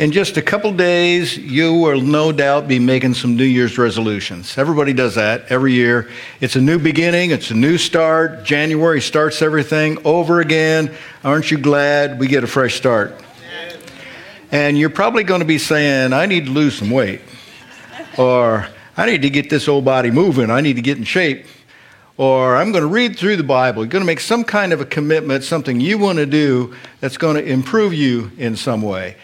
In just a couple days, you will no doubt be making some New Year's resolutions. Everybody does that every year. It's a new beginning, it's a new start. January starts everything over again. Aren't you glad we get a fresh start? And you're probably going to be saying, I need to lose some weight. Or I need to get this old body moving. I need to get in shape. Or I'm going to read through the Bible. You're going to make some kind of a commitment, something you want to do that's going to improve you in some way.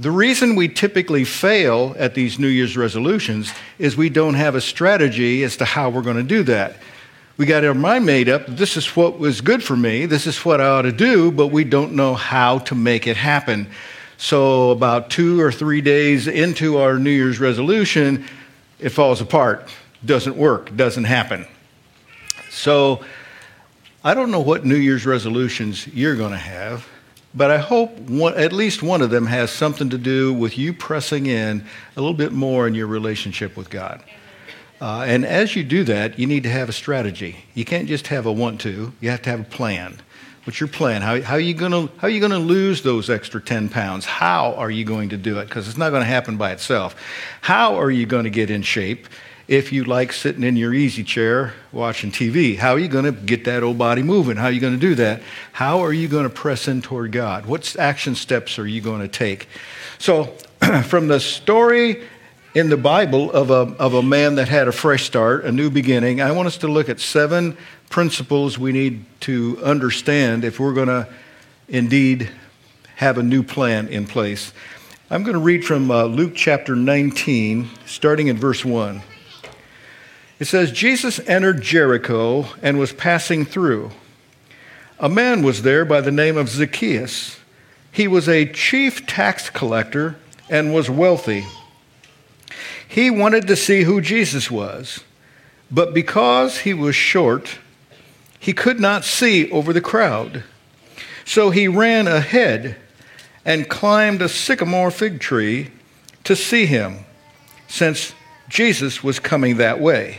The reason we typically fail at these New Year's resolutions is we don't have a strategy as to how we're going to do that. We got our mind made up, this is what was good for me, this is what I ought to do, but we don't know how to make it happen. So, about two or three days into our New Year's resolution, it falls apart, doesn't work, doesn't happen. So, I don't know what New Year's resolutions you're going to have. But I hope one, at least one of them has something to do with you pressing in a little bit more in your relationship with God. Uh, and as you do that, you need to have a strategy. You can't just have a want to, you have to have a plan. What's your plan? How, how are you going to lose those extra 10 pounds? How are you going to do it? Because it's not going to happen by itself. How are you going to get in shape? If you like sitting in your easy chair watching TV? How are you going to get that old body moving? How are you going to do that? How are you going to press in toward God? What action steps are you going to take? So, from the story in the Bible of a, of a man that had a fresh start, a new beginning, I want us to look at seven principles we need to understand if we're going to indeed have a new plan in place. I'm going to read from uh, Luke chapter 19, starting in verse 1. It says, Jesus entered Jericho and was passing through. A man was there by the name of Zacchaeus. He was a chief tax collector and was wealthy. He wanted to see who Jesus was, but because he was short, he could not see over the crowd. So he ran ahead and climbed a sycamore fig tree to see him, since Jesus was coming that way.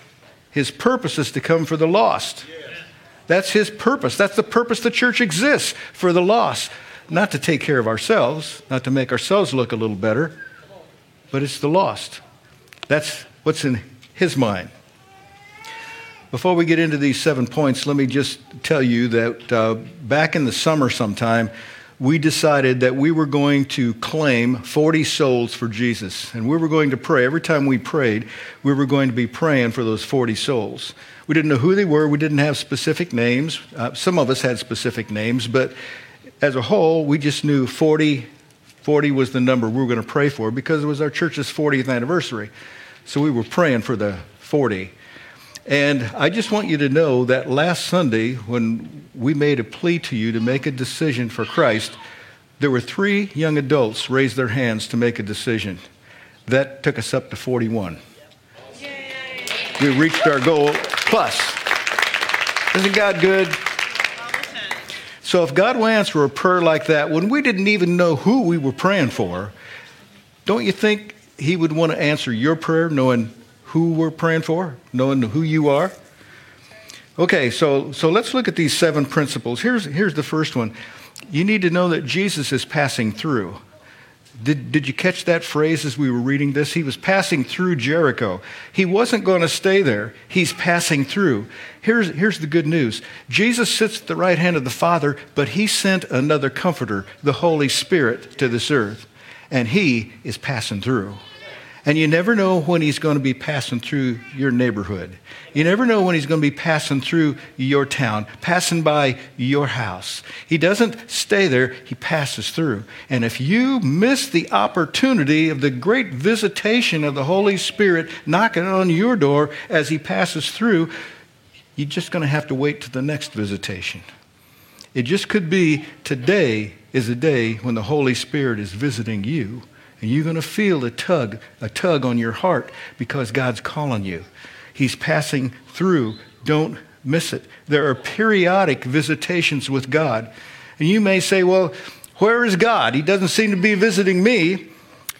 His purpose is to come for the lost. That's his purpose. That's the purpose the church exists for the lost. Not to take care of ourselves, not to make ourselves look a little better, but it's the lost. That's what's in his mind. Before we get into these seven points, let me just tell you that uh, back in the summer sometime, we decided that we were going to claim 40 souls for Jesus. And we were going to pray. Every time we prayed, we were going to be praying for those 40 souls. We didn't know who they were, we didn't have specific names. Uh, some of us had specific names, but as a whole, we just knew 40, 40 was the number we were going to pray for because it was our church's 40th anniversary. So we were praying for the 40. And I just want you to know that last Sunday, when we made a plea to you to make a decision for Christ, there were three young adults raised their hands to make a decision. That took us up to 41. We reached our goal plus. Isn't God good? So if God will answer a prayer like that when we didn't even know who we were praying for, don't you think He would want to answer your prayer knowing who we're praying for, knowing who you are. Okay, so, so let's look at these seven principles. Here's, here's the first one. You need to know that Jesus is passing through. Did, did you catch that phrase as we were reading this? He was passing through Jericho. He wasn't going to stay there. He's passing through. Here's, here's the good news Jesus sits at the right hand of the Father, but he sent another comforter, the Holy Spirit, to this earth. and he is passing through. And you never know when he's going to be passing through your neighborhood. You never know when he's going to be passing through your town, passing by your house. He doesn't stay there, he passes through. And if you miss the opportunity of the great visitation of the Holy Spirit knocking on your door as he passes through, you're just going to have to wait to the next visitation. It just could be today is a day when the Holy Spirit is visiting you and you're going to feel a tug, a tug on your heart because God's calling you. He's passing through. Don't miss it. There are periodic visitations with God. And you may say, well, where is God? He doesn't seem to be visiting me.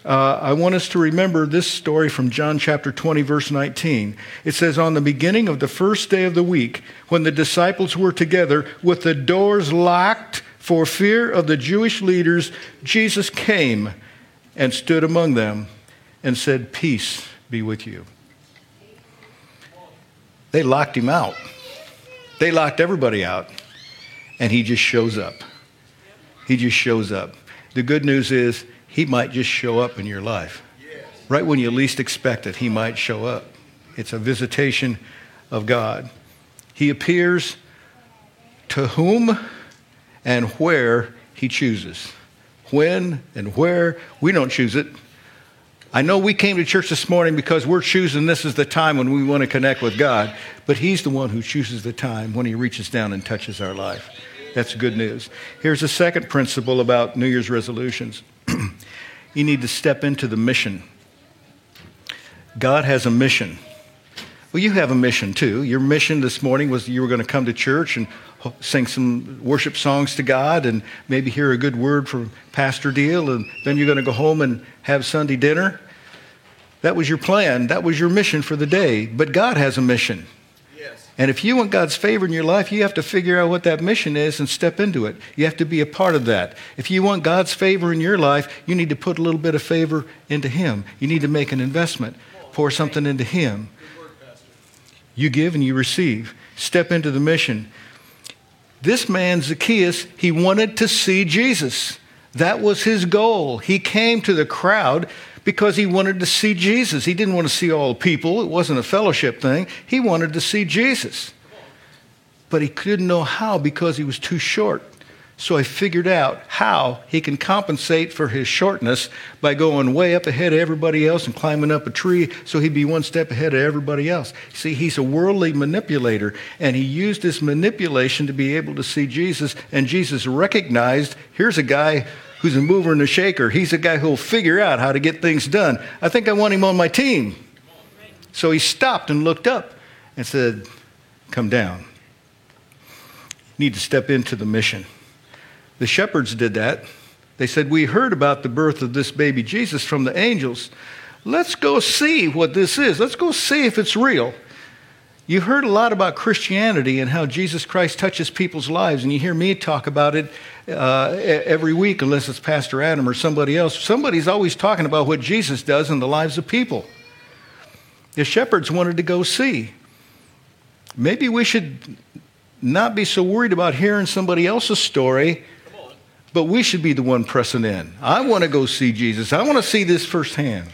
Uh, I want us to remember this story from John chapter 20, verse 19. It says, On the beginning of the first day of the week, when the disciples were together with the doors locked for fear of the Jewish leaders, Jesus came and stood among them and said, Peace be with you. They locked him out. They locked everybody out. And he just shows up. He just shows up. The good news is, he might just show up in your life. Right when you least expect it, he might show up. It's a visitation of God. He appears to whom and where he chooses when and where. We don't choose it. I know we came to church this morning because we're choosing this is the time when we want to connect with God, but He's the one who chooses the time when He reaches down and touches our life. That's good news. Here's a second principle about New Year's resolutions you need to step into the mission. God has a mission. Well, you have a mission too. Your mission this morning was you were going to come to church and sing some worship songs to God and maybe hear a good word from Pastor Deal, and then you're going to go home and have Sunday dinner. That was your plan. That was your mission for the day. But God has a mission. Yes. And if you want God's favor in your life, you have to figure out what that mission is and step into it. You have to be a part of that. If you want God's favor in your life, you need to put a little bit of favor into Him. You need to make an investment, pour something into Him. You give and you receive. Step into the mission. This man, Zacchaeus, he wanted to see Jesus. That was his goal. He came to the crowd because he wanted to see Jesus. He didn't want to see all the people, it wasn't a fellowship thing. He wanted to see Jesus. But he couldn't know how because he was too short. So I figured out how he can compensate for his shortness by going way up ahead of everybody else and climbing up a tree so he'd be one step ahead of everybody else. See, he's a worldly manipulator, and he used this manipulation to be able to see Jesus, and Jesus recognized here's a guy who's a mover and a shaker. He's a guy who'll figure out how to get things done. I think I want him on my team. So he stopped and looked up and said, Come down. You need to step into the mission. The shepherds did that. They said, We heard about the birth of this baby Jesus from the angels. Let's go see what this is. Let's go see if it's real. You heard a lot about Christianity and how Jesus Christ touches people's lives, and you hear me talk about it uh, every week, unless it's Pastor Adam or somebody else. Somebody's always talking about what Jesus does in the lives of people. The shepherds wanted to go see. Maybe we should not be so worried about hearing somebody else's story but we should be the one pressing in. I want to go see Jesus. I want to see this firsthand.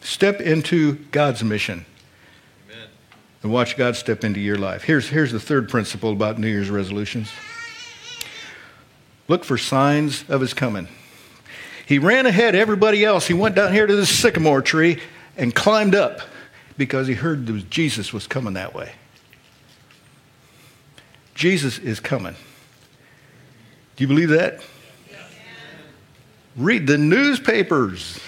Step into God's mission. Amen. And watch God step into your life. Here's, here's the third principle about New Year's resolutions look for signs of his coming. He ran ahead of everybody else. He went down here to this sycamore tree and climbed up because he heard Jesus was coming that way. Jesus is coming. Do you believe that? Read the newspapers.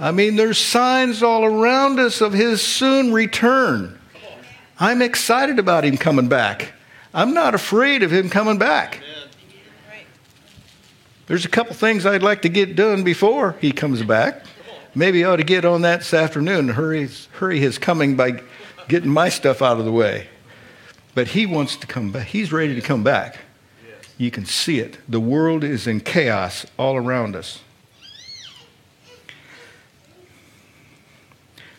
I mean, there's signs all around us of his soon return. I'm excited about him coming back. I'm not afraid of him coming back. There's a couple things I'd like to get done before he comes back. Maybe I ought to get on that this afternoon and hurry, hurry his coming by getting my stuff out of the way. But he wants to come back. He's ready to come back. You can see it. The world is in chaos all around us.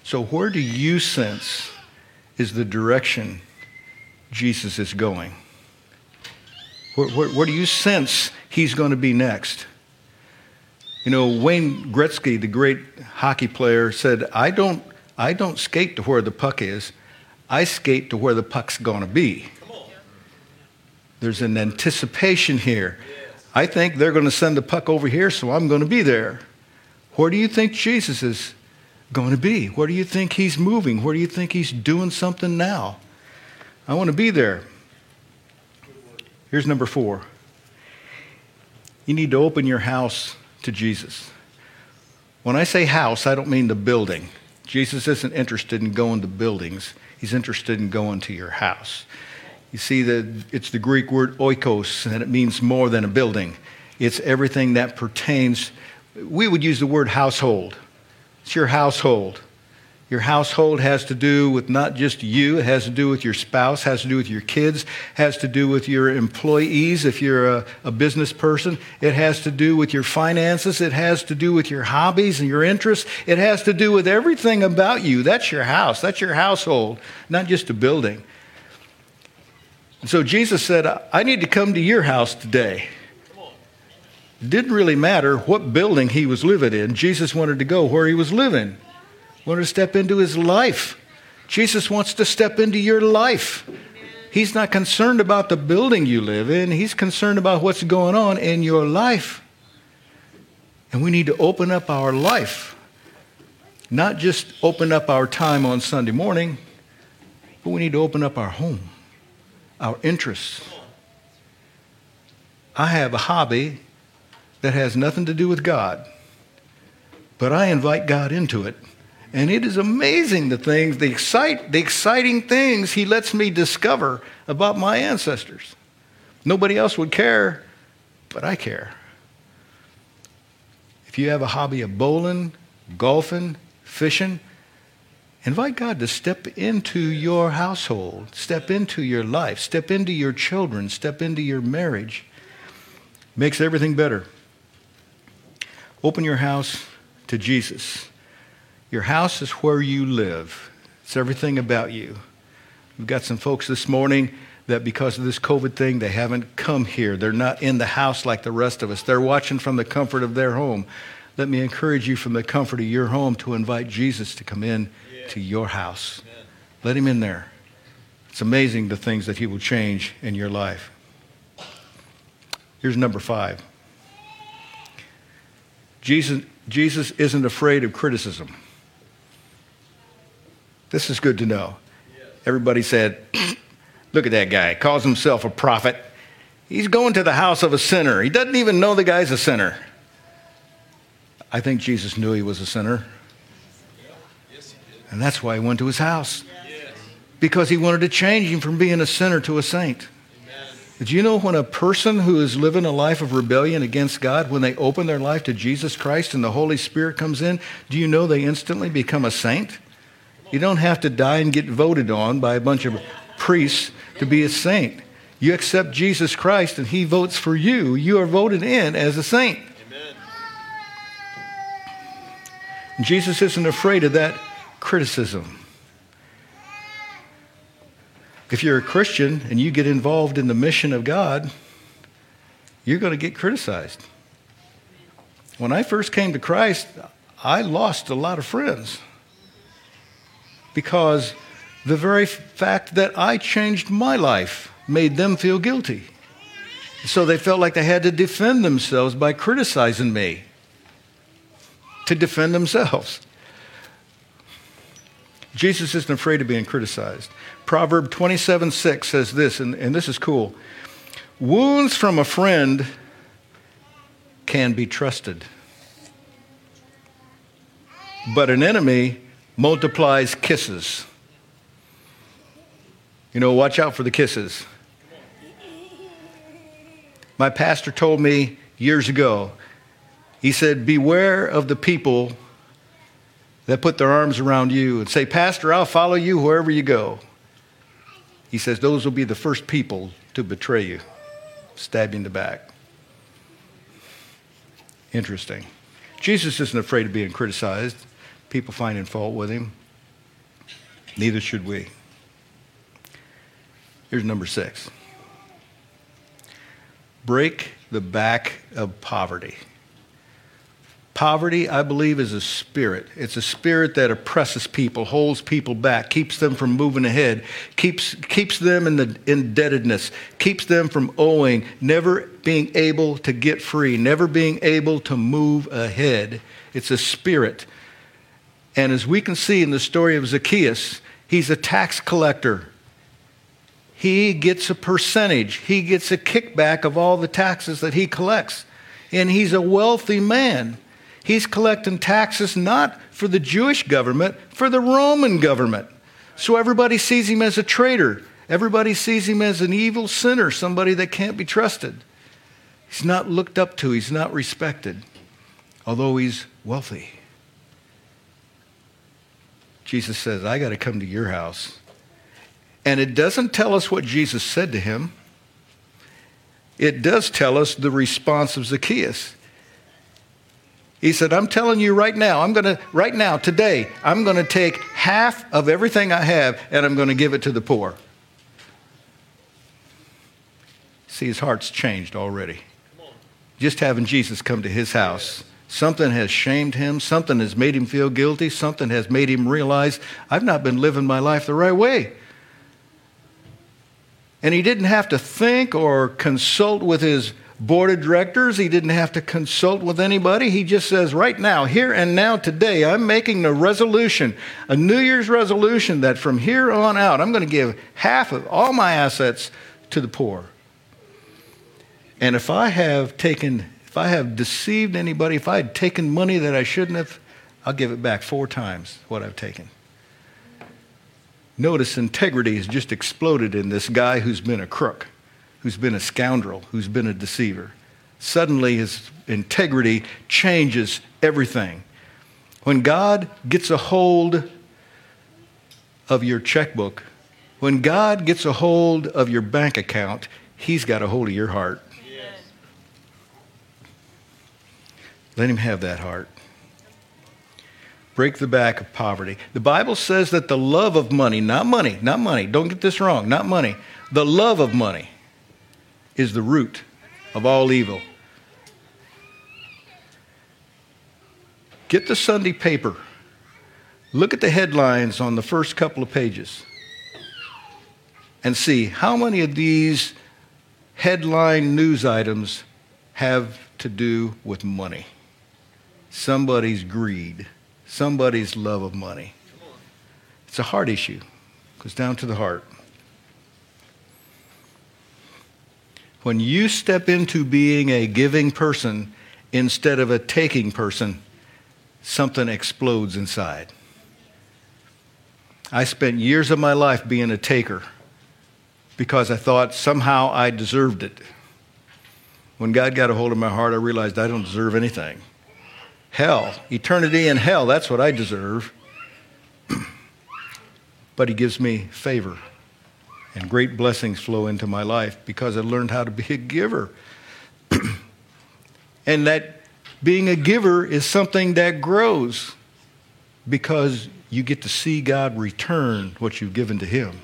So, where do you sense is the direction Jesus is going? Where, where, where do you sense he's going to be next? You know, Wayne Gretzky, the great hockey player, said, I don't, I don't skate to where the puck is. I skate to where the puck's going to be. There's an anticipation here. I think they're going to send the puck over here, so I'm going to be there. Where do you think Jesus is going to be? Where do you think he's moving? Where do you think he's doing something now? I want to be there. Here's number four you need to open your house to Jesus. When I say house, I don't mean the building. Jesus isn't interested in going to buildings, he's interested in going to your house. You see, that it's the Greek word oikos, and it means more than a building. It's everything that pertains. We would use the word household. It's your household. Your household has to do with not just you, it has to do with your spouse, has to do with your kids, has to do with your employees if you're a, a, business person. It has to do with your finances, it has to do with your hobbies and your interests. It has to do with everything about you. That's your house, that's your household, not just a building. And so Jesus said, I need to come to your house today. Didn't really matter what building he was living in. Jesus wanted to go where he was living wanted to step into his life. Jesus wants to step into your life. He's not concerned about the building you live in, he's concerned about what's going on in your life. And we need to open up our life, not just open up our time on Sunday morning, but we need to open up our home, our interests. I have a hobby that has nothing to do with God, but I invite God into it and it is amazing the things, the, excite, the exciting things he lets me discover about my ancestors. Nobody else would care, but I care. If you have a hobby of bowling, golfing, fishing, invite God to step into your household, step into your life, step into your children, step into your marriage. Makes everything better. Open your house to Jesus. Your house is where you live, it's everything about you. We've got some folks this morning that because of this COVID thing, they haven't come here. They're not in the house like the rest of us. They're watching from the comfort of their home. Let me encourage you from the comfort of your home to invite Jesus to come in. To your house. Let him in there. It's amazing the things that he will change in your life. Here's number five Jesus, Jesus isn't afraid of criticism. This is good to know. Everybody said, Look at that guy, calls himself a prophet. He's going to the house of a sinner. He doesn't even know the guy's a sinner. I think Jesus knew he was a sinner. And that's why he went to his house. Because he wanted to change him from being a sinner to a saint. Do you know when a person who is living a life of rebellion against God, when they open their life to Jesus Christ and the Holy Spirit comes in, do you know they instantly become a saint? You don't have to die and get voted on by a bunch of priests to be a saint. You accept Jesus Christ and he votes for you. You are voted in as a saint. Amen. Jesus isn't afraid of that criticism. If you're a Christian and you get involved in the mission of God, you're going to get criticized. When I first came to Christ, I lost a lot of friends because the very fact that I changed my life made them feel guilty. So they felt like they had to defend themselves by criticizing me to defend themselves. Jesus isn't afraid of being criticized. Proverb 27 6 says this, and, and this is cool Wounds from a friend can be trusted, but an enemy multiplies kisses. You know, watch out for the kisses. My pastor told me years ago, he said, Beware of the people that put their arms around you and say, Pastor, I'll follow you wherever you go. He says, Those will be the first people to betray you, stab you in the back. Interesting. Jesus isn't afraid of being criticized people finding fault with him. Neither should we. Here's number six break the back of poverty. Poverty, I believe, is a spirit. It's a spirit that oppresses people, holds people back, keeps them from moving ahead, keeps, keeps them in the indebtedness, keeps them from owing, never being able to get free, never being able to move ahead. It's a spirit. And as we can see in the story of Zacchaeus, he's a tax collector. He gets a percentage, he gets a kickback of all the taxes that he collects. And he's a wealthy man. He's collecting taxes not for the Jewish government, for the Roman government. So everybody sees him as a traitor. Everybody sees him as an evil sinner, somebody that can't be trusted. He's not looked up to, he's not respected, although he's wealthy. Jesus says, I got to come to your house. And it doesn't tell us what Jesus said to him. It does tell us the response of Zacchaeus. He said, I'm telling you right now, I'm going to, right now, today, I'm going to take half of everything I have and I'm going to give it to the poor. See, his heart's changed already. Just having Jesus come to his house. Something has shamed him. Something has made him feel guilty. Something has made him realize, I've not been living my life the right way. And he didn't have to think or consult with his board of directors. He didn't have to consult with anybody. He just says, right now, here and now, today, I'm making a resolution, a New Year's resolution that from here on out, I'm going to give half of all my assets to the poor. And if I have taken, if I have deceived anybody, if I had taken money that I shouldn't have, I'll give it back four times what I've taken. Notice integrity has just exploded in this guy who's been a crook who's been a scoundrel, who's been a deceiver. Suddenly, his integrity changes everything. When God gets a hold of your checkbook, when God gets a hold of your bank account, He's got a hold of your heart. Yes. Let Him have that heart. Break the back of poverty. The Bible says that the love of money, not money, not money, don't get this wrong, not money, the love of money is the root of all evil. Get the Sunday paper. Look at the headlines on the first couple of pages and see how many of these headline news items have to do with money. Somebody's greed, somebody's love of money. It's a heart issue, it goes down to the heart. When you step into being a giving person instead of a taking person, something explodes inside. I spent years of my life being a taker because I thought somehow I deserved it. When God got a hold of my heart, I realized I don't deserve anything. Hell, eternity in hell, that's what I deserve. but He gives me favor and great blessings flow into my life because I learned how to be a giver. and that being a giver is something that grows because you get to see God return what you've given to Him.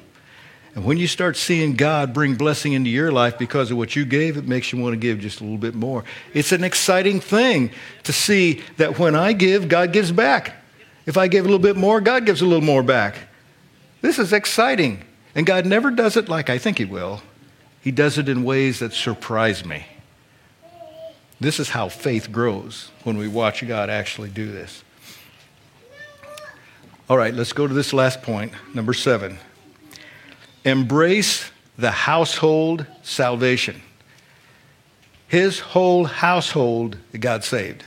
And when you start seeing God bring blessing into your life because of what you gave, it makes you want to give just a little bit more. It's an exciting thing to see that when I give, God gives back. If I give a little bit more, God gives a little more back. This is exciting. And God never does it like I think He will, He does it in ways that surprise me. This is how faith grows when we watch God actually do this. All right, let's go to this last point, number seven. Embrace the household salvation. His whole household God saved.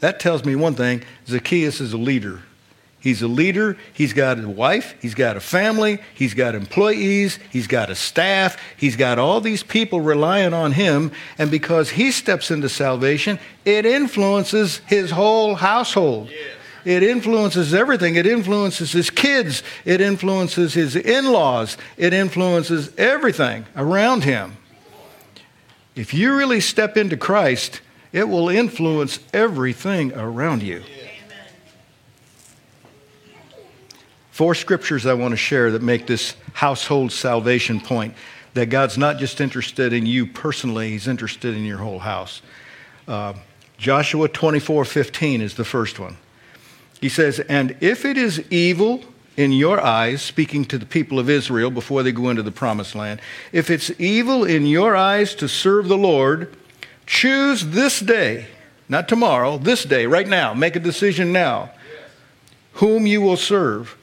That tells me one thing Zacchaeus is a leader He's a leader. He's got a wife. He's got a family. He's got employees. He's got a staff. He's got all these people relying on him. And because he steps into salvation, it influences his whole household. It influences everything. It influences his kids. It influences his in laws. It influences everything around him. If you really step into Christ, it will influence everything around you. Four scriptures I want to share that make this household salvation point that God's not just interested in you personally, He's interested in your whole house. Uh, Joshua 24 15 is the first one. He says, And if it is evil in your eyes, speaking to the people of Israel before they go into the promised land, if it's evil in your eyes to serve the Lord, choose this day, not tomorrow, this day, right now, make a decision now, whom you will serve.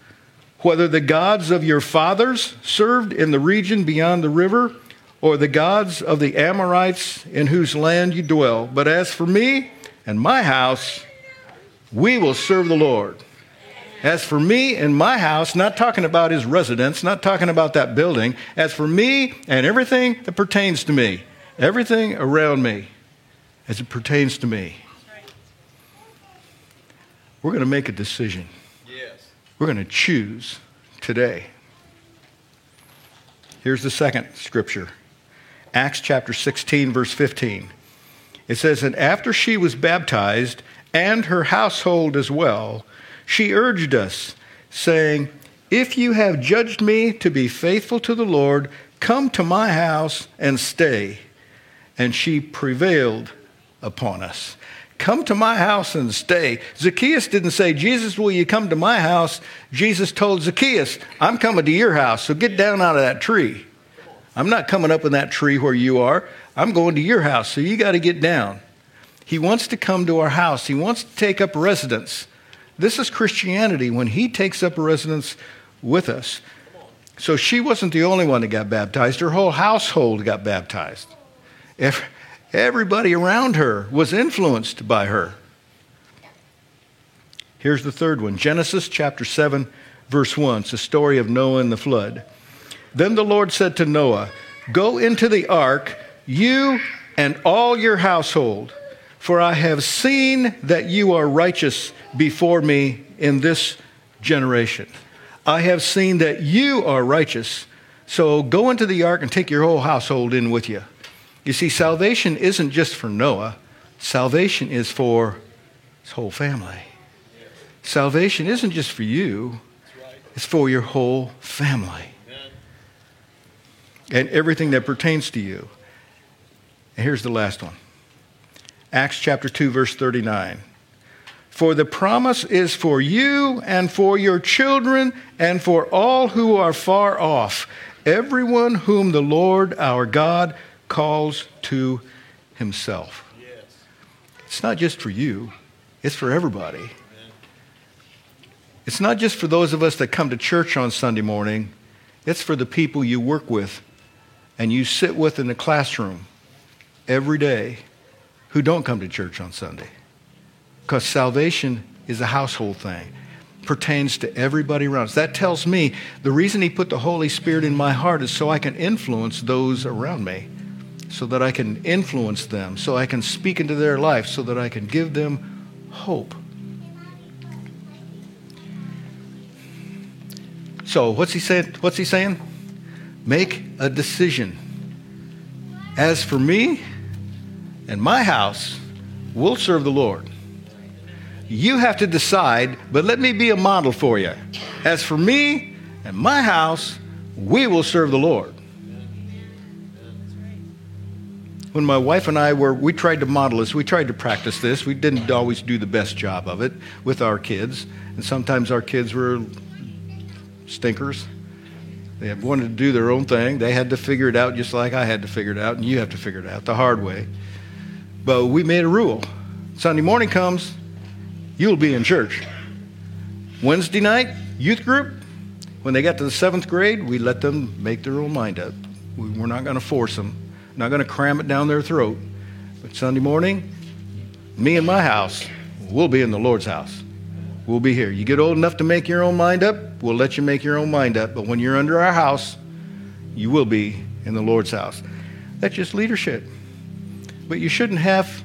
Whether the gods of your fathers served in the region beyond the river, or the gods of the Amorites in whose land you dwell. But as for me and my house, we will serve the Lord. As for me and my house, not talking about his residence, not talking about that building, as for me and everything that pertains to me, everything around me, as it pertains to me, we're going to make a decision. We're going to choose today. Here's the second scripture Acts chapter 16, verse 15. It says, And after she was baptized, and her household as well, she urged us, saying, If you have judged me to be faithful to the Lord, come to my house and stay. And she prevailed upon us. Come to my house and stay. Zacchaeus didn't say, Jesus, will you come to my house? Jesus told Zacchaeus, I'm coming to your house, so get down out of that tree. I'm not coming up in that tree where you are. I'm going to your house, so you got to get down. He wants to come to our house, He wants to take up residence. This is Christianity when He takes up residence with us. So she wasn't the only one that got baptized, her whole household got baptized. Everybody around her was influenced by her. Here's the third one Genesis chapter 7, verse 1. It's the story of Noah and the flood. Then the Lord said to Noah, Go into the ark, you and all your household, for I have seen that you are righteous before me in this generation. I have seen that you are righteous. So go into the ark and take your whole household in with you. You see, salvation isn't just for Noah, salvation is for his whole family. Salvation isn't just for you, it's for your whole family and everything that pertains to you. And here's the last one Acts chapter 2, verse 39. For the promise is for you and for your children and for all who are far off, everyone whom the Lord our God calls to himself. Yes. It's not just for you, it's for everybody. It's not just for those of us that come to church on Sunday morning, it's for the people you work with and you sit with in the classroom every day who don't come to church on Sunday. Because salvation is a household thing, pertains to everybody around us. That tells me the reason He put the Holy Spirit in my heart is so I can influence those around me, so that I can influence them, so I can speak into their life, so that I can give them hope. So, what's he saying? What's he saying? Make a decision. As for me and my house, we'll serve the Lord. You have to decide, but let me be a model for you. As for me and my house, we will serve the Lord. When my wife and I were, we tried to model this, we tried to practice this. We didn't always do the best job of it with our kids. And sometimes our kids were stinkers. They wanted to do their own thing. They had to figure it out just like I had to figure it out, and you have to figure it out the hard way. But we made a rule. Sunday morning comes, you'll be in church. Wednesday night, youth group, when they got to the seventh grade, we let them make their own mind up. We're not going to force them, not going to cram it down their throat. But Sunday morning, me and my house, we'll be in the Lord's house we'll be here. You get old enough to make your own mind up, we'll let you make your own mind up. But when you're under our house, you will be in the Lord's house. That's just leadership. But you shouldn't have,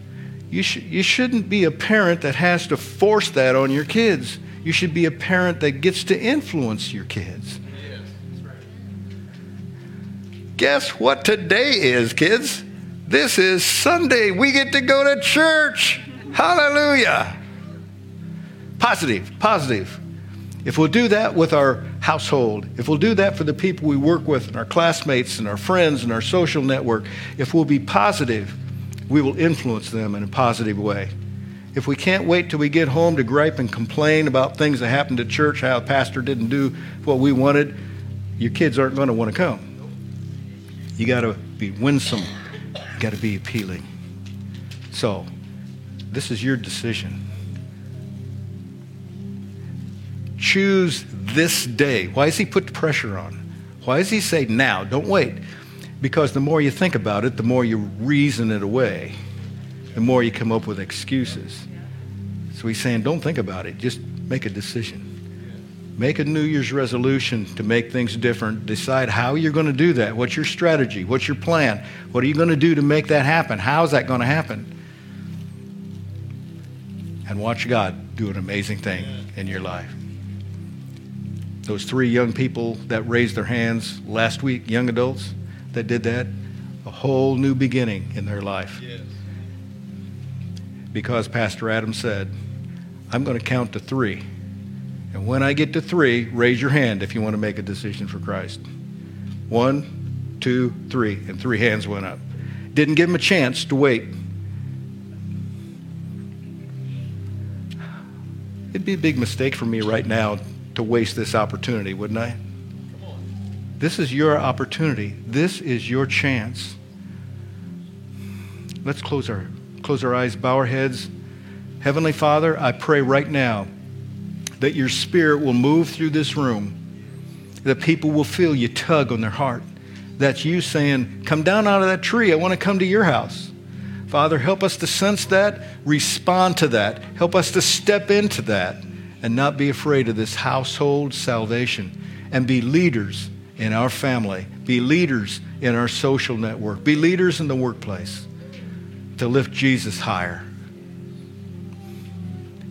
you, sh- you shouldn't be a parent that has to force that on your kids. You should be a parent that gets to influence your kids. Guess what today is, kids? This is Sunday. We get to go to church. Hallelujah. Positive, positive. If we'll do that with our household, if we'll do that for the people we work with and our classmates and our friends and our social network, if we'll be positive, we will influence them in a positive way. If we can't wait till we get home to gripe and complain about things that happened at church, how the pastor didn't do what we wanted, your kids aren't going to want to come. You got to be winsome. You got to be appealing. So, this is your decision. Choose this day. Why does he put pressure on? Why does he say now? Don't wait. Because the more you think about it, the more you reason it away, the more you come up with excuses. So he's saying, don't think about it. Just make a decision. Make a New Year's resolution to make things different. Decide how you're going to do that. What's your strategy? What's your plan? What are you going to do to make that happen? How is that going to happen? And watch God do an amazing thing in your life. Those three young people that raised their hands last week, young adults that did that, a whole new beginning in their life. Yes. Because Pastor Adam said, I'm going to count to three and when I get to three, raise your hand if you want to make a decision for Christ. One, two, three. And three hands went up. Didn't give him a chance to wait. It'd be a big mistake for me right now to waste this opportunity, wouldn't I? This is your opportunity. This is your chance. Let's close our, close our eyes, bow our heads. Heavenly Father, I pray right now that your spirit will move through this room, that people will feel you tug on their heart. That's you saying, Come down out of that tree. I want to come to your house. Father, help us to sense that, respond to that. Help us to step into that and not be afraid of this household salvation and be leaders in our family, be leaders in our social network, be leaders in the workplace to lift Jesus higher.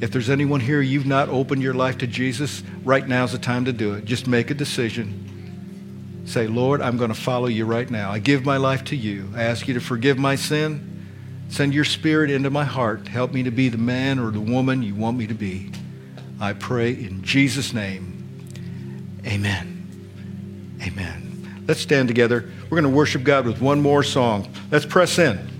If there's anyone here you've not opened your life to Jesus, right now's the time to do it. Just make a decision. Say, Lord, I'm going to follow you right now. I give my life to you. I ask you to forgive my sin. Send your spirit into my heart. Help me to be the man or the woman you want me to be. I pray in Jesus' name. Amen. Amen. Let's stand together. We're going to worship God with one more song. Let's press in.